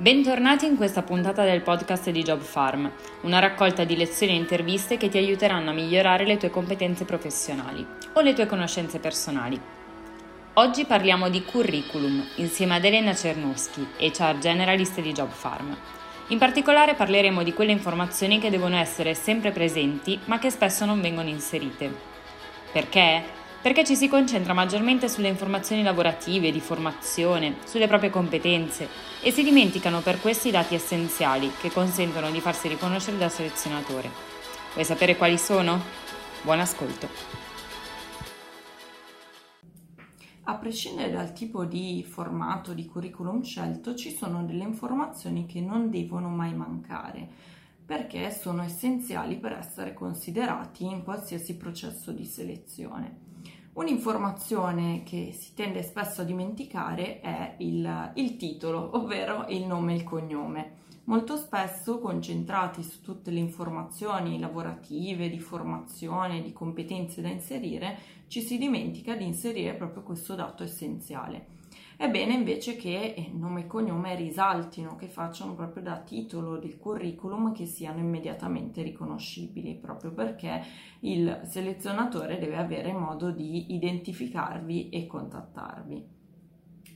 Bentornati in questa puntata del podcast di Job Farm, una raccolta di lezioni e interviste che ti aiuteranno a migliorare le tue competenze professionali o le tue conoscenze personali. Oggi parliamo di curriculum insieme ad Elena Cernuschi, HR Generalist di Job Farm. In particolare parleremo di quelle informazioni che devono essere sempre presenti ma che spesso non vengono inserite. Perché? Perché ci si concentra maggiormente sulle informazioni lavorative, di formazione, sulle proprie competenze e si dimenticano per questo i dati essenziali che consentono di farsi riconoscere dal selezionatore. Vuoi sapere quali sono? Buon ascolto! A prescindere dal tipo di formato di curriculum scelto, ci sono delle informazioni che non devono mai mancare perché sono essenziali per essere considerati in qualsiasi processo di selezione. Un'informazione che si tende spesso a dimenticare è il, il titolo, ovvero il nome e il cognome. Molto spesso concentrati su tutte le informazioni lavorative, di formazione, di competenze da inserire, ci si dimentica di inserire proprio questo dato essenziale. È bene invece che eh, nome e cognome risaltino, che facciano proprio da titolo del curriculum che siano immediatamente riconoscibili, proprio perché il selezionatore deve avere modo di identificarvi e contattarvi.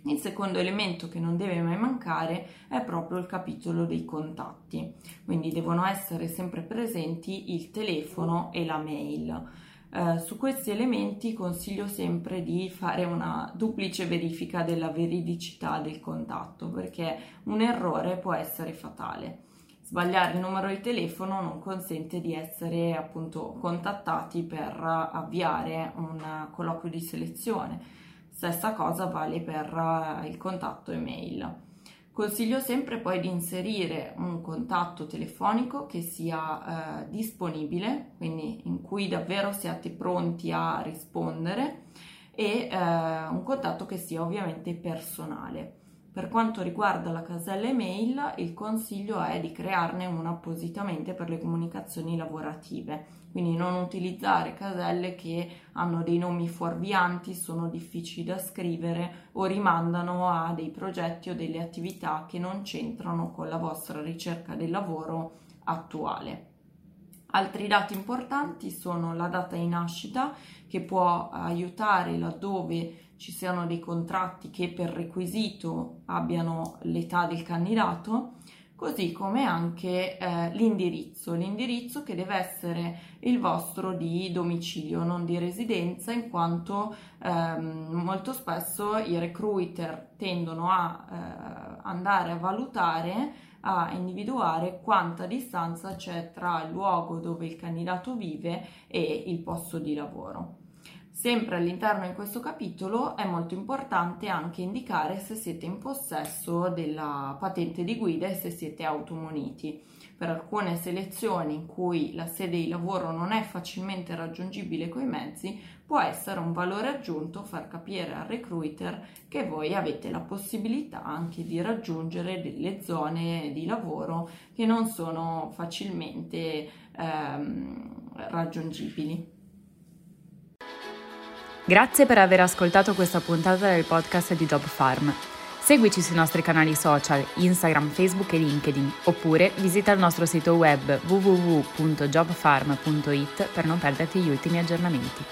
Il secondo elemento che non deve mai mancare è proprio il capitolo dei contatti, quindi devono essere sempre presenti il telefono e la mail. Eh, su questi elementi consiglio sempre di fare una duplice verifica della veridicità del contatto perché un errore può essere fatale. Sbagliare il numero di telefono non consente di essere appunto contattati per avviare un colloquio di selezione. Stessa cosa vale per il contatto email. Consiglio sempre poi di inserire un contatto telefonico che sia eh, disponibile, quindi in cui davvero siate pronti a rispondere e eh, un contatto che sia ovviamente personale. Per quanto riguarda la casella email, il consiglio è di crearne una appositamente per le comunicazioni lavorative quindi non utilizzare caselle che hanno dei nomi fuorvianti, sono difficili da scrivere o rimandano a dei progetti o delle attività che non c'entrano con la vostra ricerca del lavoro attuale. Altri dati importanti sono la data di nascita che può aiutare laddove ci siano dei contratti che per requisito abbiano l'età del candidato così come anche eh, l'indirizzo, l'indirizzo che deve essere il vostro di domicilio, non di residenza, in quanto ehm, molto spesso i recruiter tendono a eh, andare a valutare, a individuare quanta distanza c'è tra il luogo dove il candidato vive e il posto di lavoro. Sempre all'interno di questo capitolo è molto importante anche indicare se siete in possesso della patente di guida e se siete automuniti. Per alcune selezioni in cui la sede di lavoro non è facilmente raggiungibile coi mezzi, può essere un valore aggiunto far capire al recruiter che voi avete la possibilità anche di raggiungere delle zone di lavoro che non sono facilmente ehm, raggiungibili. Grazie per aver ascoltato questa puntata del podcast di Job Farm. Seguici sui nostri canali social, Instagram, Facebook e LinkedIn, oppure visita il nostro sito web www.jobfarm.it per non perderti gli ultimi aggiornamenti.